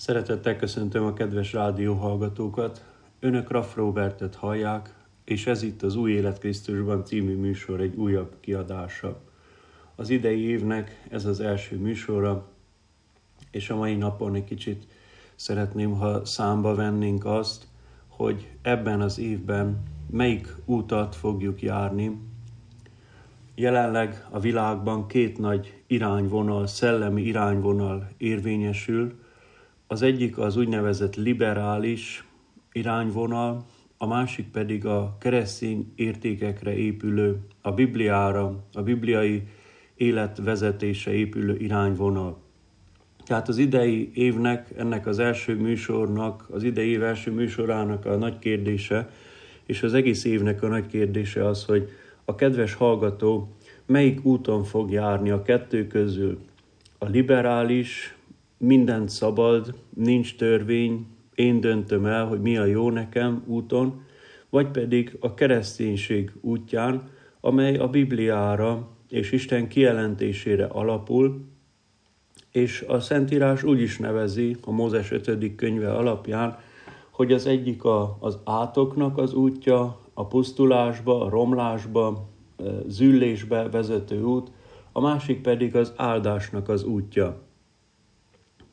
Szeretettel köszöntöm a kedves rádióhallgatókat. Önök Raff Robertet hallják, és ez itt az Új Élet Krisztusban című műsor egy újabb kiadása. Az idei évnek ez az első műsora, és a mai napon egy kicsit szeretném, ha számba vennénk azt, hogy ebben az évben melyik útat fogjuk járni. Jelenleg a világban két nagy irányvonal, szellemi irányvonal érvényesül. Az egyik az úgynevezett liberális irányvonal, a másik pedig a keresztény értékekre épülő, a Bibliára, a bibliai életvezetése épülő irányvonal. Tehát az idei évnek, ennek az első műsornak, az idei év első műsorának a nagy kérdése, és az egész évnek a nagy kérdése az, hogy a kedves hallgató melyik úton fog járni a kettő közül. A liberális, mindent szabad, nincs törvény, én döntöm el, hogy mi a jó nekem úton, vagy pedig a kereszténység útján, amely a Bibliára és Isten kijelentésére alapul, és a Szentírás úgy is nevezi a Mózes 5. könyve alapján, hogy az egyik a, az átoknak az útja, a pusztulásba, a romlásba, züllésbe vezető út, a másik pedig az áldásnak az útja.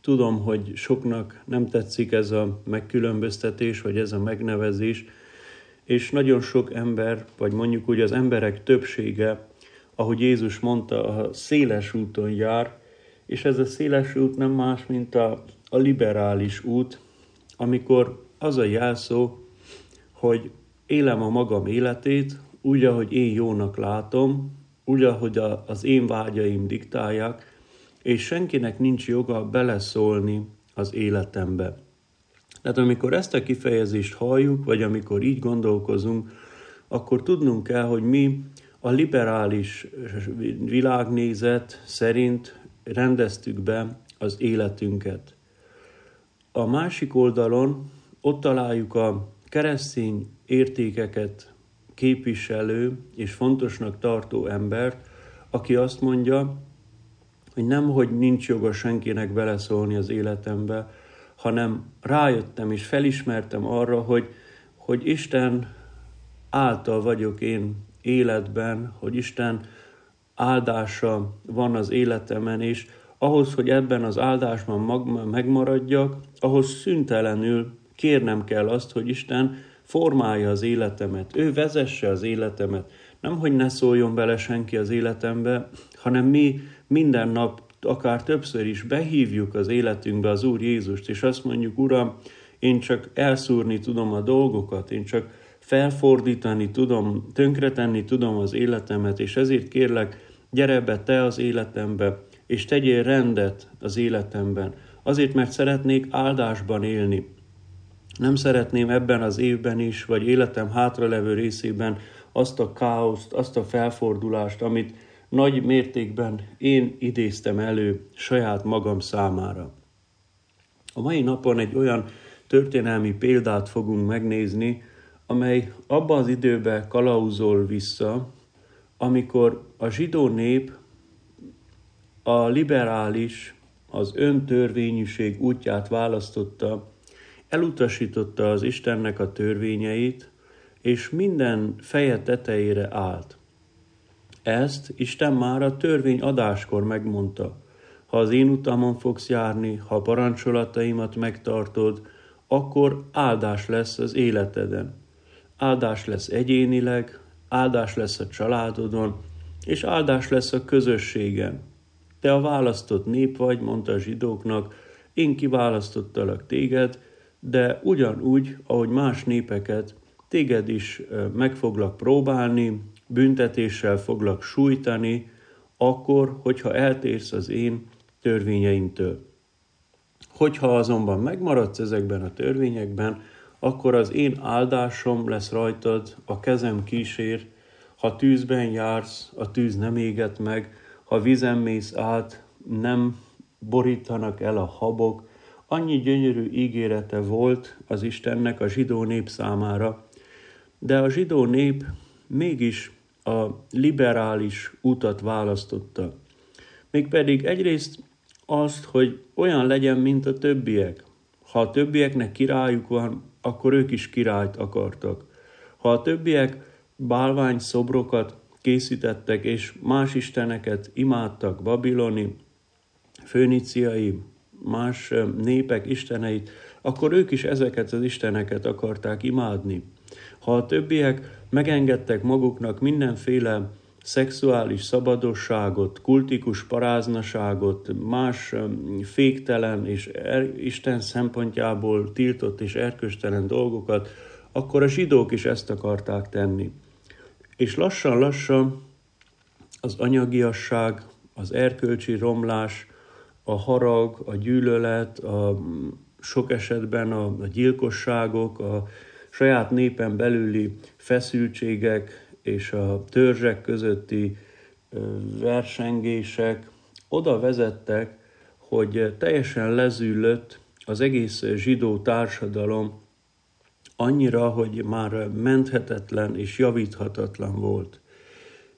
Tudom, hogy soknak nem tetszik ez a megkülönböztetés, vagy ez a megnevezés, és nagyon sok ember, vagy mondjuk úgy az emberek többsége, ahogy Jézus mondta, a széles úton jár, és ez a széles út nem más, mint a, a liberális út, amikor az a jelszó, hogy élem a magam életét, úgy, ahogy én jónak látom, úgy, ahogy a, az én vágyaim diktálják, és senkinek nincs joga beleszólni az életembe. Tehát amikor ezt a kifejezést halljuk, vagy amikor így gondolkozunk, akkor tudnunk kell, hogy mi a liberális világnézet szerint rendeztük be az életünket. A másik oldalon ott találjuk a keresztény értékeket képviselő és fontosnak tartó embert, aki azt mondja, hogy nem, hogy nincs joga senkinek beleszólni az életembe, hanem rájöttem és felismertem arra, hogy, hogy Isten által vagyok én életben, hogy Isten áldása van az életemen, és ahhoz, hogy ebben az áldásban megmaradjak, ahhoz szüntelenül kérnem kell azt, hogy Isten formálja az életemet, ő vezesse az életemet. Nem, hogy ne szóljon bele senki az életembe, hanem mi minden nap, akár többször is behívjuk az életünkbe az Úr Jézust, és azt mondjuk, Uram, én csak elszúrni tudom a dolgokat, én csak felfordítani tudom, tönkretenni tudom az életemet, és ezért kérlek, gyere be te az életembe, és tegyél rendet az életemben. Azért, mert szeretnék áldásban élni. Nem szeretném ebben az évben is, vagy életem hátralevő részében azt a káoszt, azt a felfordulást, amit nagy mértékben én idéztem elő saját magam számára. A mai napon egy olyan történelmi példát fogunk megnézni, amely abba az időbe kalauzol vissza, amikor a zsidó nép a liberális, az öntörvényűség útját választotta, elutasította az Istennek a törvényeit, és minden feje tetejére állt. Ezt Isten már a törvény adáskor megmondta. Ha az én utamon fogsz járni, ha parancsolataimat megtartod, akkor áldás lesz az életeden. Áldás lesz egyénileg, áldás lesz a családodon, és áldás lesz a közösségen. Te a választott nép vagy, mondta a zsidóknak, én kiválasztottalak téged, de ugyanúgy, ahogy más népeket, téged is meg foglak próbálni, büntetéssel foglak sújtani, akkor, hogyha eltérsz az én törvényeimtől. Hogyha azonban megmaradsz ezekben a törvényekben, akkor az én áldásom lesz rajtad, a kezem kísér, ha tűzben jársz, a tűz nem éget meg, ha vizen mész át, nem borítanak el a habok. Annyi gyönyörű ígérete volt az Istennek a zsidó nép számára, de a zsidó nép mégis a liberális utat választotta. Mégpedig egyrészt azt, hogy olyan legyen, mint a többiek. Ha a többieknek királyuk van, akkor ők is királyt akartak. Ha a többiek bálvány szobrokat készítettek, és más isteneket imádtak, babiloni, főniciai, más népek isteneit, akkor ők is ezeket az isteneket akarták imádni. Ha a többiek megengedtek maguknak mindenféle szexuális szabadosságot, kultikus paráznaságot, más féktelen és er, Isten szempontjából tiltott és erköstelen dolgokat, akkor a zsidók is ezt akarták tenni. És lassan-lassan az anyagiasság, az erkölcsi romlás, a harag, a gyűlölet, a sok esetben a, a gyilkosságok, a saját népen belüli feszültségek és a törzsek közötti versengések oda vezettek, hogy teljesen lezűlött az egész zsidó társadalom annyira, hogy már menthetetlen és javíthatatlan volt.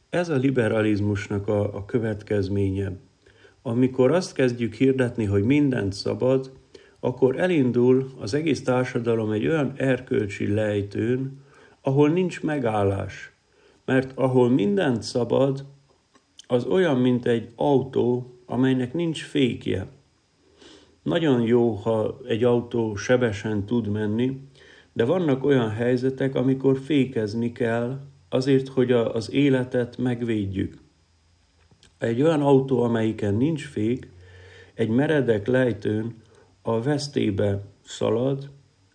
Ez a liberalizmusnak a, a következménye. Amikor azt kezdjük hirdetni, hogy mindent szabad, akkor elindul az egész társadalom egy olyan erkölcsi lejtőn, ahol nincs megállás. Mert ahol mindent szabad, az olyan, mint egy autó, amelynek nincs fékje. Nagyon jó, ha egy autó sebesen tud menni, de vannak olyan helyzetek, amikor fékezni kell, azért, hogy az életet megvédjük. Egy olyan autó, amelyiken nincs fék, egy meredek lejtőn a vesztébe szalad,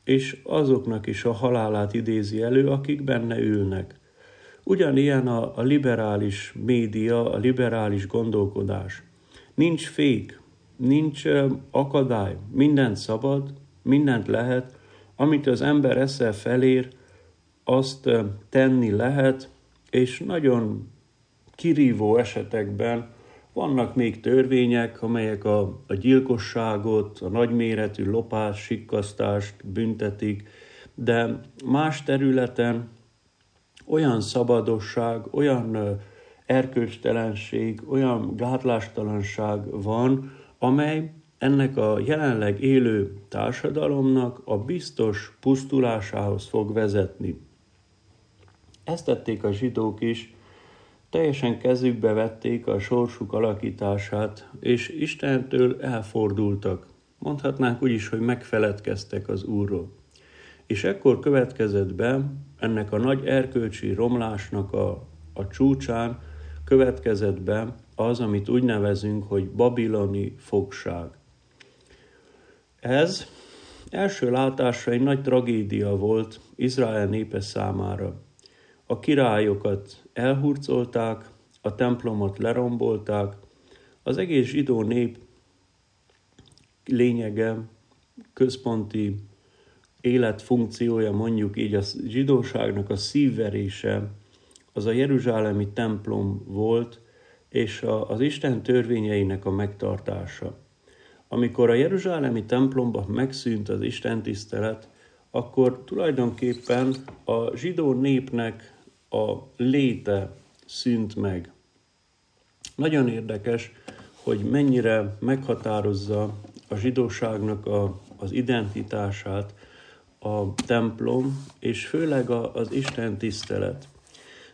és azoknak is a halálát idézi elő, akik benne ülnek. Ugyanilyen a, a liberális média, a liberális gondolkodás. Nincs fék, nincs akadály, mindent szabad, mindent lehet, amit az ember eszel felér, azt tenni lehet, és nagyon kirívó esetekben vannak még törvények, amelyek a, a gyilkosságot, a nagyméretű lopás, sikkasztást büntetik, de más területen olyan szabadosság, olyan erkölcstelenség, olyan gátlástalanság van, amely ennek a jelenleg élő társadalomnak a biztos pusztulásához fog vezetni. Ezt tették a zsidók is, teljesen kezükbe vették a sorsuk alakítását, és Istentől elfordultak. Mondhatnánk úgy is, hogy megfeledkeztek az Úrról. És ekkor következett be ennek a nagy erkölcsi romlásnak a, a csúcsán, következett be az, amit úgy nevezünk, hogy babiloni fogság. Ez első látásra egy nagy tragédia volt Izrael népe számára. A királyokat elhurcolták, a templomot lerombolták, az egész zsidó nép lényege, központi életfunkciója, mondjuk így a zsidóságnak a szívverése, az a Jeruzsálemi templom volt, és a, az Isten törvényeinek a megtartása. Amikor a Jeruzsálemi templomban megszűnt az Isten tisztelet, akkor tulajdonképpen a zsidó népnek a léte szűnt meg. Nagyon érdekes, hogy mennyire meghatározza a zsidóságnak a, az identitását a templom, és főleg a, az Isten tisztelet.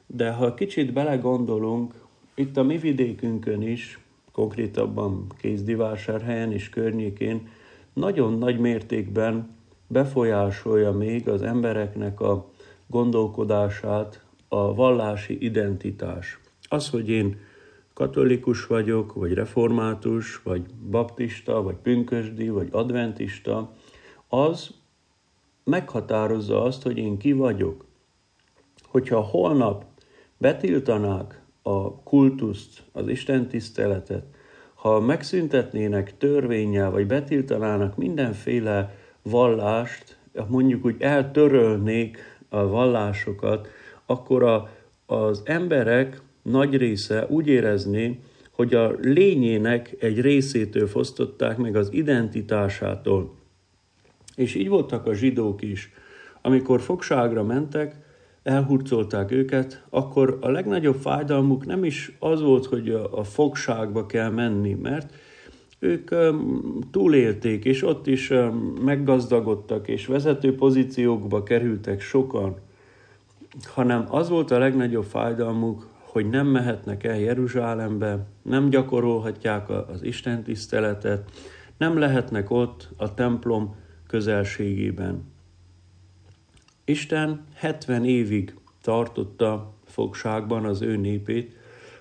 De ha kicsit belegondolunk, itt a mi vidékünkön is, konkrétabban Kézdivásárhelyen és környékén nagyon nagy mértékben befolyásolja még az embereknek a gondolkodását a vallási identitás. Az, hogy én katolikus vagyok, vagy református, vagy baptista, vagy pünkösdi, vagy adventista, az meghatározza azt, hogy én ki vagyok. Hogyha holnap betiltanák a kultuszt, az Isten tiszteletet, ha megszüntetnének törvényel, vagy betiltanának mindenféle vallást, mondjuk úgy eltörölnék a vallásokat, akkor a, az emberek nagy része úgy érezné, hogy a lényének egy részétől fosztották meg az identitásától. És így voltak a zsidók is. Amikor fogságra mentek, elhurcolták őket, akkor a legnagyobb fájdalmuk nem is az volt, hogy a, fogságba kell menni, mert ők túlélték, és ott is meggazdagodtak, és vezető pozíciókba kerültek sokan, hanem az volt a legnagyobb fájdalmuk, hogy nem mehetnek el Jeruzsálembe, nem gyakorolhatják az Isten tiszteletet, nem lehetnek ott a templom közelségében. Isten 70 évig tartotta fogságban az ő népét,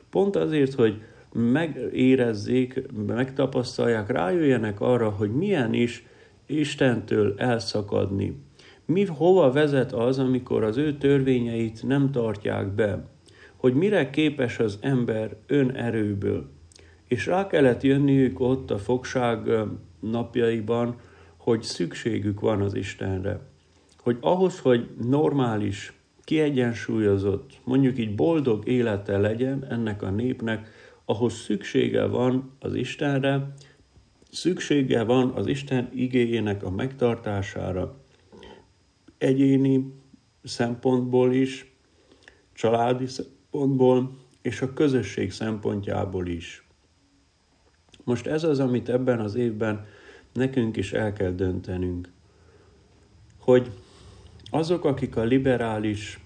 pont azért, hogy megérezzék, megtapasztalják, rájöjjenek arra, hogy milyen is Istentől elszakadni. Mi hova vezet az, amikor az ő törvényeit nem tartják be? Hogy mire képes az ember önerőből? És rá kellett jönniük ott a fogság napjaiban, hogy szükségük van az Istenre. Hogy ahhoz, hogy normális, kiegyensúlyozott, mondjuk így boldog élete legyen ennek a népnek, ahhoz szüksége van az Istenre, szüksége van az Isten igényének a megtartására, egyéni szempontból is, családi szempontból, és a közösség szempontjából is. Most ez az, amit ebben az évben nekünk is el kell döntenünk, hogy azok, akik a liberális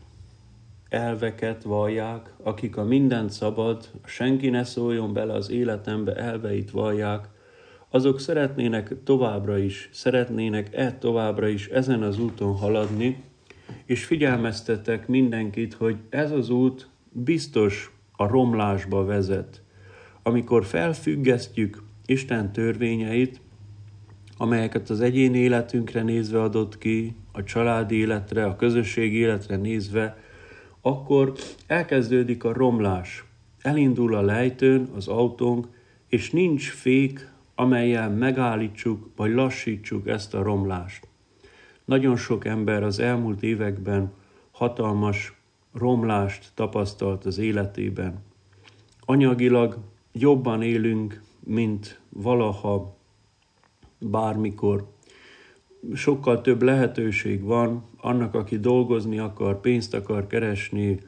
elveket vallják, akik a mindent szabad, senki ne szóljon bele az életembe elveit vallják, azok szeretnének továbbra is, szeretnének-e továbbra is ezen az úton haladni, és figyelmeztetek mindenkit, hogy ez az út biztos a romlásba vezet. Amikor felfüggesztjük Isten törvényeit, amelyeket az egyén életünkre nézve adott ki, a családi életre, a közösségi életre nézve, akkor elkezdődik a romlás. Elindul a lejtőn az autónk, és nincs fék, amelyel megállítsuk vagy lassítsuk ezt a romlást. Nagyon sok ember az elmúlt években hatalmas romlást tapasztalt az életében. Anyagilag jobban élünk, mint valaha, bármikor. Sokkal több lehetőség van annak, aki dolgozni akar, pénzt akar keresni,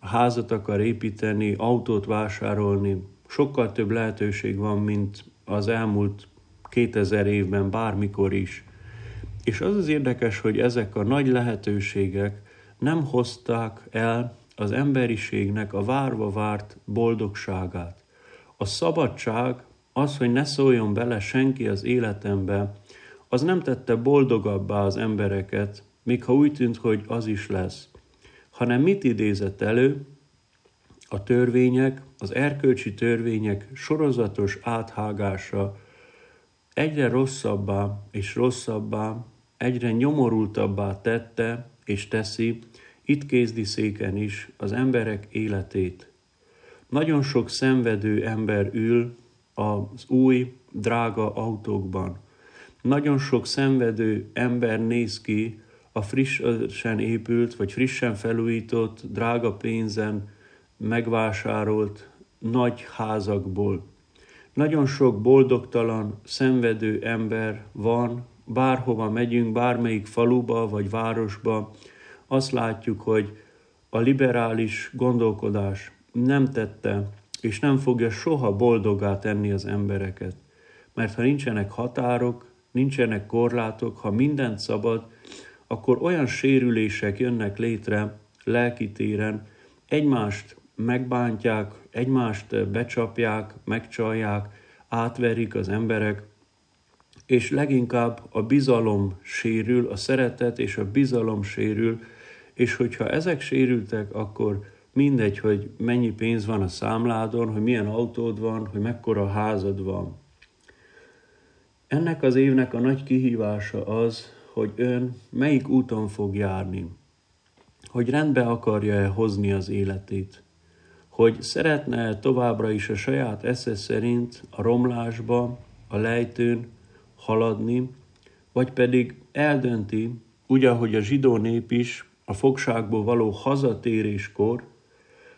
házat akar építeni, autót vásárolni. Sokkal több lehetőség van, mint az elmúlt 2000 évben bármikor is. És az az érdekes, hogy ezek a nagy lehetőségek nem hozták el az emberiségnek a várva várt boldogságát. A szabadság, az, hogy ne szóljon bele senki az életembe, az nem tette boldogabbá az embereket, még ha úgy tűnt, hogy az is lesz, hanem mit idézett elő? A törvények, az erkölcsi törvények sorozatos áthágása egyre rosszabbá és rosszabbá, egyre nyomorultabbá tette és teszi itt kézdi széken is az emberek életét. Nagyon sok szenvedő ember ül az új, drága autókban. Nagyon sok szenvedő ember néz ki a frissen épült, vagy frissen felújított, drága pénzen megvásárolt nagy házakból. Nagyon sok boldogtalan, szenvedő ember van, bárhova megyünk, bármelyik faluba vagy városba, azt látjuk, hogy a liberális gondolkodás nem tette, és nem fogja soha boldogá tenni az embereket. Mert ha nincsenek határok, nincsenek korlátok, ha mindent szabad, akkor olyan sérülések jönnek létre lelki téren, egymást megbántják, egymást becsapják, megcsalják, átverik az emberek, és leginkább a bizalom sérül, a szeretet és a bizalom sérül, és hogyha ezek sérültek, akkor mindegy, hogy mennyi pénz van a számládon, hogy milyen autód van, hogy mekkora házad van. Ennek az évnek a nagy kihívása az, hogy ön melyik úton fog járni, hogy rendbe akarja-e hozni az életét, hogy szeretne továbbra is a saját esze szerint a romlásba, a lejtőn haladni, vagy pedig eldönti, úgy, ahogy a zsidó nép is a fogságból való hazatéréskor,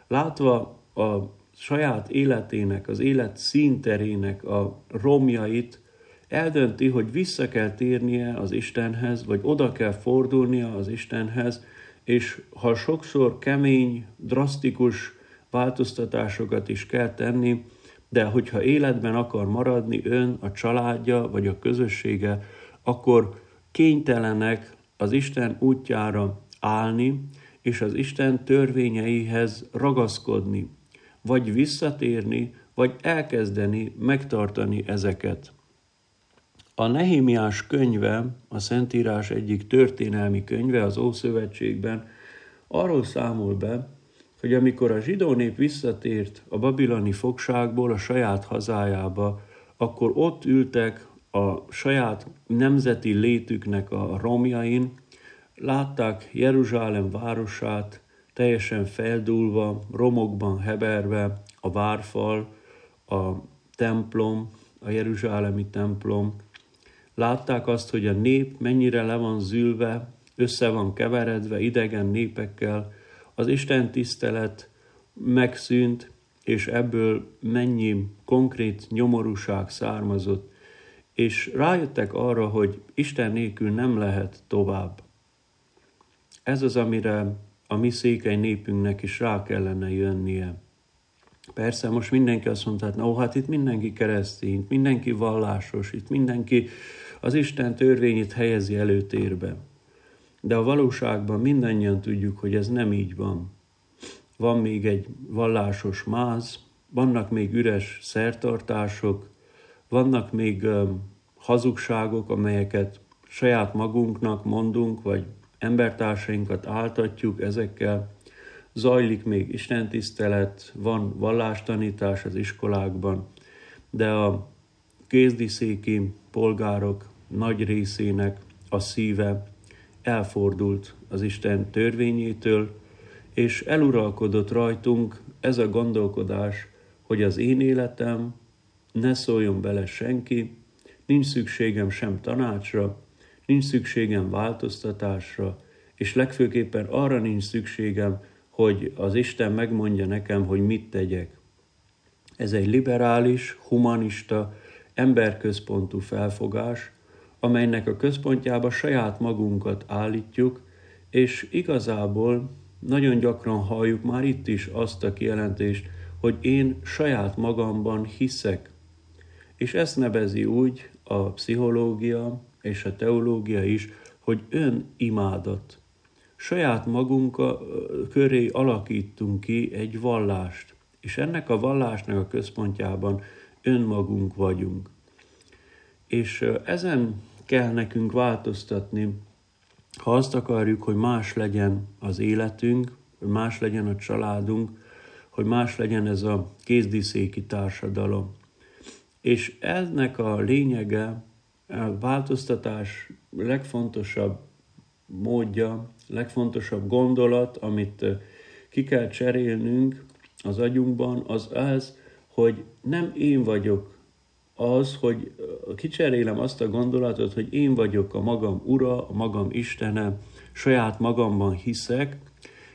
látva a saját életének, az élet színterének a romjait, eldönti, hogy vissza kell térnie az Istenhez, vagy oda kell fordulnia az Istenhez, és ha sokszor kemény, drasztikus változtatásokat is kell tenni, de hogyha életben akar maradni ön, a családja vagy a közössége, akkor kénytelenek az Isten útjára állni, és az Isten törvényeihez ragaszkodni, vagy visszatérni, vagy elkezdeni megtartani ezeket. A Nehémiás könyve, a Szentírás egyik történelmi könyve az Ószövetségben arról számol be, hogy amikor a zsidó nép visszatért a babiloni fogságból a saját hazájába, akkor ott ültek a saját nemzeti létüknek a romjain, látták Jeruzsálem városát teljesen feldúlva, romokban heberve, a várfal, a templom, a Jeruzsálemi templom. Látták azt, hogy a nép mennyire le van zülve, össze van keveredve idegen népekkel, az Isten tisztelet megszűnt, és ebből mennyi konkrét nyomorúság származott, és rájöttek arra, hogy Isten nélkül nem lehet tovább. Ez az, amire a mi székely népünknek is rá kellene jönnie. Persze most mindenki azt mondta, hogy no, hát itt mindenki keresztény, mindenki vallásos, itt mindenki az Isten törvényét helyezi előtérbe. De a valóságban mindannyian tudjuk, hogy ez nem így van. Van még egy vallásos máz, vannak még üres szertartások, vannak még hazugságok, amelyeket saját magunknak mondunk, vagy embertársainkat áltatjuk ezekkel, zajlik még istentisztelet, van vallástanítás az iskolákban, de a kézdiszéki polgárok nagy részének a szíve elfordult az Isten törvényétől, és eluralkodott rajtunk ez a gondolkodás, hogy az én életem ne szóljon bele senki, nincs szükségem sem tanácsra, nincs szükségem változtatásra, és legfőképpen arra nincs szükségem, hogy az Isten megmondja nekem, hogy mit tegyek. Ez egy liberális, humanista, emberközpontú felfogás, amelynek a központjába saját magunkat állítjuk, és igazából nagyon gyakran halljuk már itt is azt a kijelentést, hogy én saját magamban hiszek. És ezt nevezi úgy a pszichológia és a teológia is, hogy önimádat. Saját magunk köré alakítunk ki egy vallást, és ennek a vallásnak a központjában önmagunk vagyunk. És ezen kell nekünk változtatni, ha azt akarjuk, hogy más legyen az életünk, hogy más legyen a családunk, hogy más legyen ez a kézdiszéki társadalom. És ennek a lényege, a változtatás legfontosabb módja, legfontosabb gondolat, amit ki kell cserélnünk az agyunkban, az az, hogy nem én vagyok az, hogy kicserélem azt a gondolatot, hogy én vagyok a magam ura, a magam istene, saját magamban hiszek,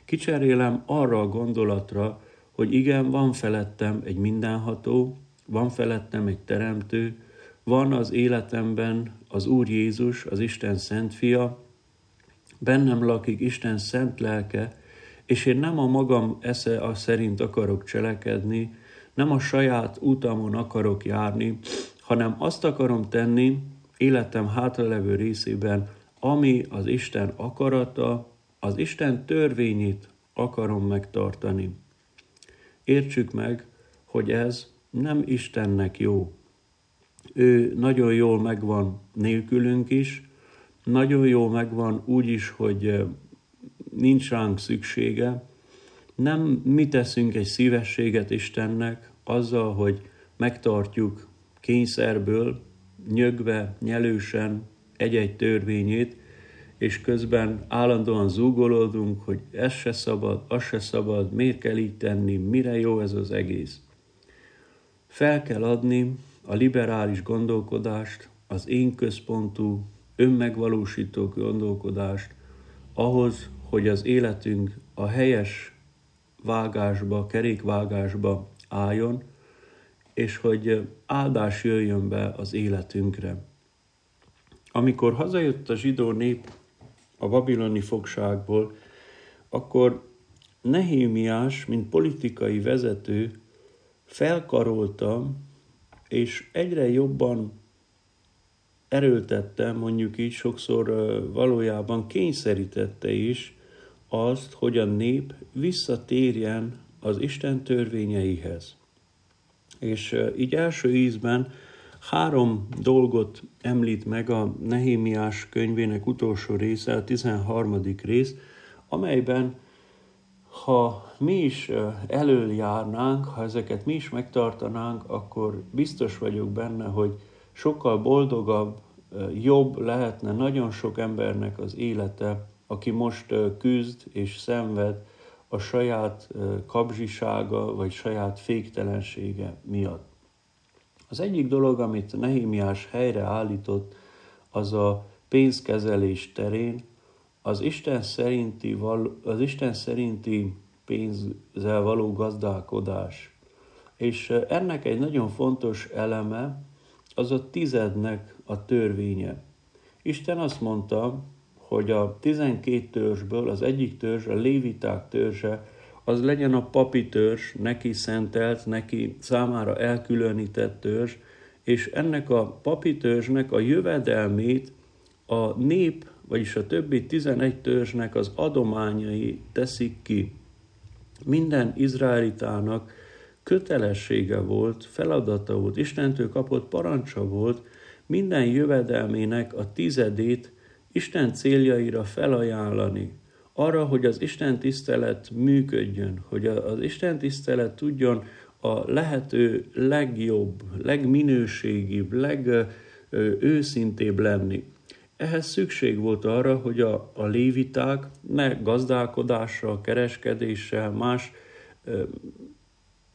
kicserélem arra a gondolatra, hogy igen, van felettem egy mindenható, van felettem egy teremtő, van az életemben az Úr Jézus, az Isten Szent Fia, bennem lakik Isten szent lelke, és én nem a magam esze szerint akarok cselekedni, nem a saját utamon akarok járni, hanem azt akarom tenni életem hátralevő részében, ami az Isten akarata, az Isten törvényét akarom megtartani. Értsük meg, hogy ez nem Istennek jó. Ő nagyon jól megvan nélkülünk is, nagyon jól megvan úgy is, hogy nincs ránk szüksége, nem mi teszünk egy szívességet Istennek azzal, hogy megtartjuk kényszerből, nyögve, nyelősen egy-egy törvényét, és közben állandóan zúgolódunk, hogy ez se szabad, az se szabad, miért kell így tenni, mire jó ez az egész. Fel kell adni a liberális gondolkodást, az én központú, önmegvalósító gondolkodást ahhoz, hogy az életünk a helyes vágásba, kerékvágásba álljon, és hogy áldás jöjjön be az életünkre. Amikor hazajött a zsidó nép a babiloni fogságból, akkor Nehémiás, mint politikai vezető, felkarolta, és egyre jobban erőltette, mondjuk így sokszor valójában kényszerítette is azt, hogy a nép visszatérjen az Isten törvényeihez. És így első ízben három dolgot említ meg a Nehémiás könyvének utolsó része, a 13. rész, amelyben ha mi is előjárnánk, ha ezeket mi is megtartanánk, akkor biztos vagyok benne, hogy sokkal boldogabb, jobb lehetne nagyon sok embernek az élete, aki most küzd és szenved a saját kabzsisága vagy saját féktelensége miatt. Az egyik dolog, amit Nehémiás helyre állított, az a pénzkezelés terén, az Isten szerinti, az Isten szerinti pénzzel való gazdálkodás. És ennek egy nagyon fontos eleme az a tizednek a törvénye. Isten azt mondta, hogy a 12 törzsből az egyik törzs, a léviták törzse, az legyen a papi törzs, neki szentelt, neki számára elkülönített törzs, és ennek a papi törzsnek a jövedelmét a nép, vagyis a többi 11 törzsnek az adományai teszik ki. Minden izraelitának kötelessége volt, feladata volt, Istentől kapott parancsa volt, minden jövedelmének a tizedét Isten céljaira felajánlani, arra, hogy az Isten tisztelet működjön, hogy az Isten tisztelet tudjon a lehető legjobb, legminőségibb, legőszintébb lenni. Ehhez szükség volt arra, hogy a, a léviták ne gazdálkodással, kereskedéssel, más ö,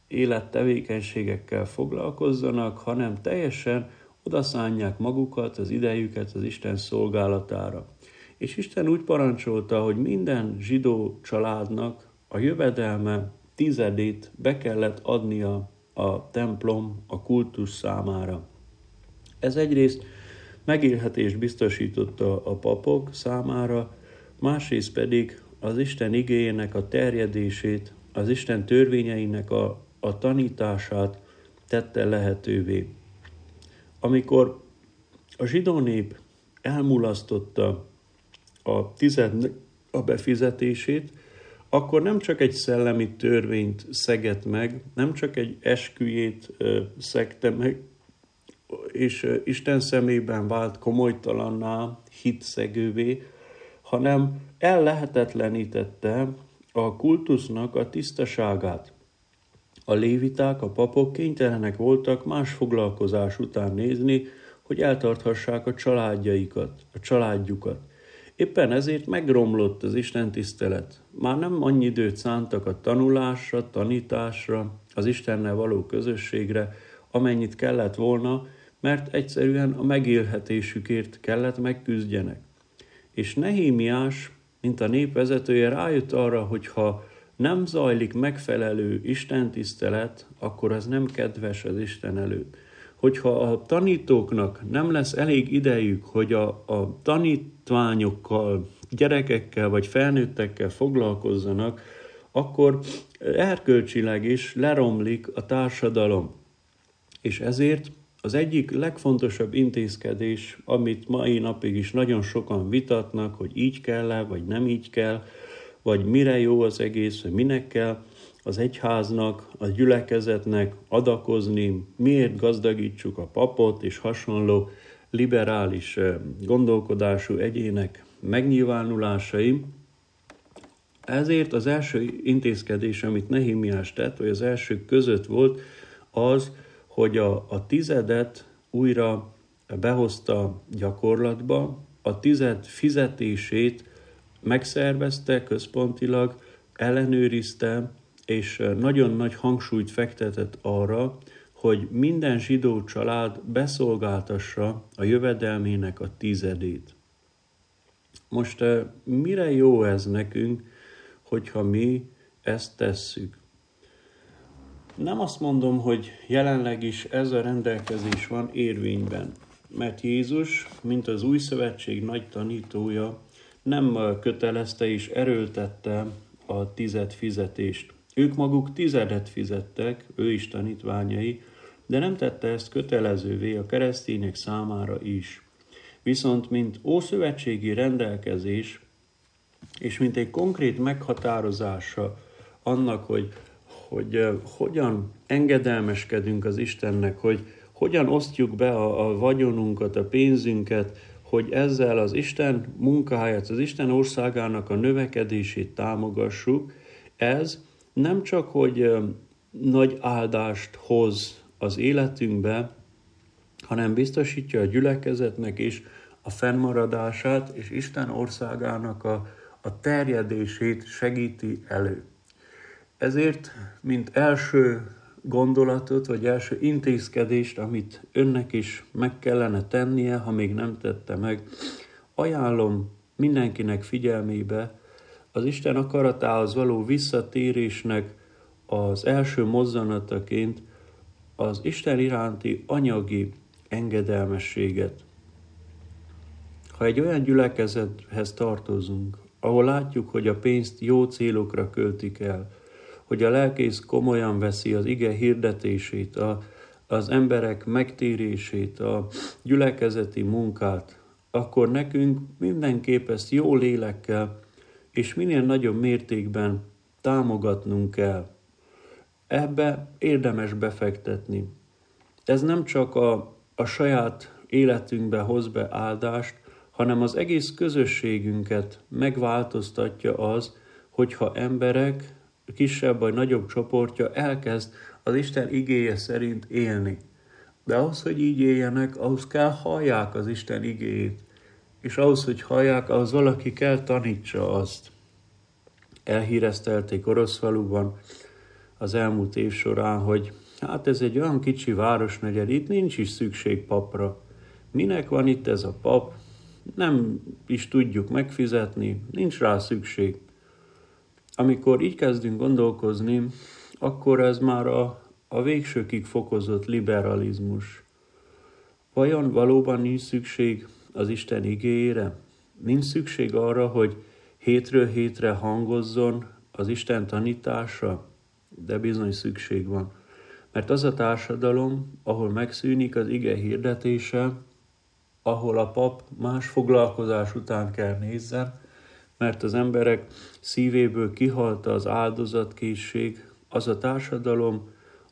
élettevékenységekkel foglalkozzanak, hanem teljesen odaszánják magukat, az idejüket az Isten szolgálatára. És Isten úgy parancsolta, hogy minden zsidó családnak a jövedelme tizedét be kellett adnia a templom, a kultus számára. Ez egyrészt megélhetést biztosította a papok számára, másrészt pedig az Isten igényének a terjedését, az Isten törvényeinek a, a tanítását tette lehetővé. Amikor a zsidó nép elmulasztotta a tized a befizetését, akkor nem csak egy szellemi törvényt szegett meg, nem csak egy esküjét szegte meg, és Isten szemében vált komolytalanná, hitszegővé, hanem ellehetetlenítette a kultusznak a tisztaságát. A léviták, a papok kénytelenek voltak más foglalkozás után nézni, hogy eltarthassák a családjaikat, a családjukat. Éppen ezért megromlott az Isten tisztelet. Már nem annyi időt szántak a tanulásra, tanításra, az Istennel való közösségre, amennyit kellett volna, mert egyszerűen a megélhetésükért kellett megküzdjenek. És Nehémiás, mint a népvezetője rájött arra, hogy ha nem zajlik megfelelő istentisztelet, akkor az nem kedves az Isten előtt. Hogyha a tanítóknak nem lesz elég idejük, hogy a, a tanítványokkal, gyerekekkel vagy felnőttekkel foglalkozzanak, akkor erkölcsileg is leromlik a társadalom. És ezért az egyik legfontosabb intézkedés, amit mai napig is nagyon sokan vitatnak, hogy így kell-e, vagy nem így kell, vagy mire jó az egész, hogy minek kell az egyháznak, a gyülekezetnek adakozni, miért gazdagítsuk a papot és hasonló liberális eh, gondolkodású egyének megnyilvánulásai. Ezért az első intézkedés, amit Nehimiás tett, vagy az elsők között volt, az, hogy a, a tizedet újra behozta gyakorlatba, a tized fizetését megszervezte központilag, ellenőrizte, és nagyon nagy hangsúlyt fektetett arra, hogy minden zsidó család beszolgáltassa a jövedelmének a tizedét. Most mire jó ez nekünk, hogyha mi ezt tesszük? Nem azt mondom, hogy jelenleg is ez a rendelkezés van érvényben, mert Jézus, mint az új szövetség nagy tanítója, nem kötelezte és erőltette a tized fizetést. Ők maguk tizedet fizettek, ő is tanítványai, de nem tette ezt kötelezővé a keresztények számára is. Viszont, mint ószövetségi rendelkezés, és mint egy konkrét meghatározása annak, hogy, hogy uh, hogyan engedelmeskedünk az Istennek, hogy hogyan osztjuk be a, a vagyonunkat, a pénzünket, hogy ezzel az Isten munkáját, az Isten országának a növekedését támogassuk, ez nem csak, hogy nagy áldást hoz az életünkbe, hanem biztosítja a gyülekezetnek is a fennmaradását, és Isten országának a, a terjedését segíti elő. Ezért, mint első gondolatot, vagy első intézkedést, amit önnek is meg kellene tennie, ha még nem tette meg, ajánlom mindenkinek figyelmébe az Isten akaratához való visszatérésnek az első mozzanataként az Isten iránti anyagi engedelmességet. Ha egy olyan gyülekezethez tartozunk, ahol látjuk, hogy a pénzt jó célokra költik el, hogy a lelkész komolyan veszi az ige hirdetését, a, az emberek megtérését, a gyülekezeti munkát, akkor nekünk mindenképp ezt jó lélekkel és minél nagyobb mértékben támogatnunk kell. Ebbe érdemes befektetni. Ez nem csak a, a saját életünkbe hoz be áldást, hanem az egész közösségünket megváltoztatja az, hogyha emberek kisebb vagy nagyobb csoportja elkezd az Isten igéje szerint élni. De ahhoz, hogy így éljenek, ahhoz kell hallják az Isten igéjét. És ahhoz, hogy hallják, ahhoz valaki kell tanítsa azt. Elhíreztelték Oroszfaluban az elmúlt év során, hogy hát ez egy olyan kicsi városnegyed, itt nincs is szükség papra. Minek van itt ez a pap? Nem is tudjuk megfizetni, nincs rá szükség. Amikor így kezdünk gondolkozni, akkor ez már a, a végsőkig fokozott liberalizmus. Vajon valóban nincs szükség az Isten igényére? Nincs szükség arra, hogy hétről hétre hangozzon az Isten tanítása? De bizony szükség van. Mert az a társadalom, ahol megszűnik az ige hirdetése, ahol a pap más foglalkozás után kell nézzen, mert az emberek szívéből kihalta az áldozatkészség, az a társadalom,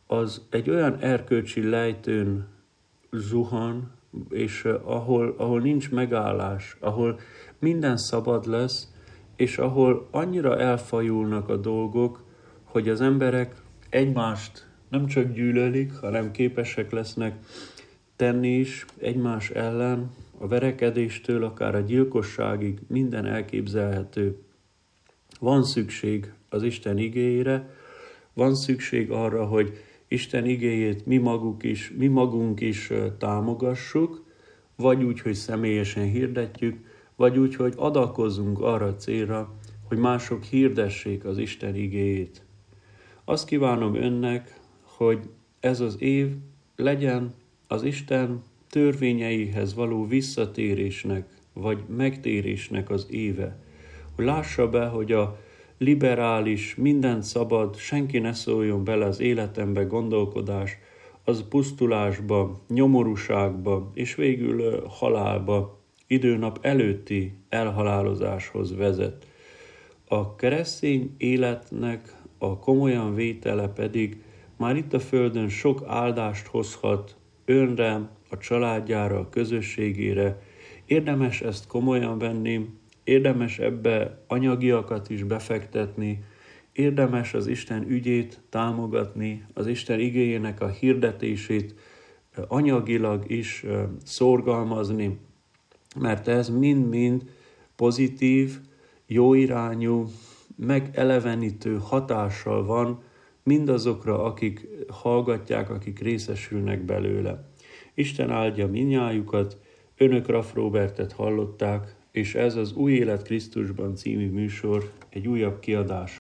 az egy olyan erkölcsi lejtőn zuhan, és ahol, ahol nincs megállás, ahol minden szabad lesz, és ahol annyira elfajulnak a dolgok, hogy az emberek egymást nem csak gyűlölik, hanem képesek lesznek tenni is egymás ellen, a verekedéstől akár a gyilkosságig minden elképzelhető. Van szükség az Isten igényére, van szükség arra, hogy Isten igéjét mi maguk is, mi magunk is támogassuk, vagy úgy, hogy személyesen hirdetjük, vagy úgy, hogy adakozunk arra célra, hogy mások hirdessék az Isten igéjét. Azt kívánom önnek, hogy ez az év legyen az Isten törvényeihez való visszatérésnek, vagy megtérésnek az éve. Hogy lássa be, hogy a liberális, mindent szabad, senki ne szóljon bele az életembe gondolkodás, az pusztulásba, nyomorúságba, és végül halálba, időnap előtti elhalálozáshoz vezet. A keresztény életnek a komolyan vétele pedig már itt a Földön sok áldást hozhat önre, a családjára, a közösségére. Érdemes ezt komolyan venni, érdemes ebbe anyagiakat is befektetni, érdemes az Isten ügyét támogatni, az Isten igényének a hirdetését anyagilag is szorgalmazni, mert ez mind-mind pozitív, jóirányú, megelevenítő hatással van mindazokra, akik hallgatják, akik részesülnek belőle. Isten áldja minnyájukat, önök Raff Robertet hallották, és ez az Új Élet Krisztusban című műsor egy újabb kiadás.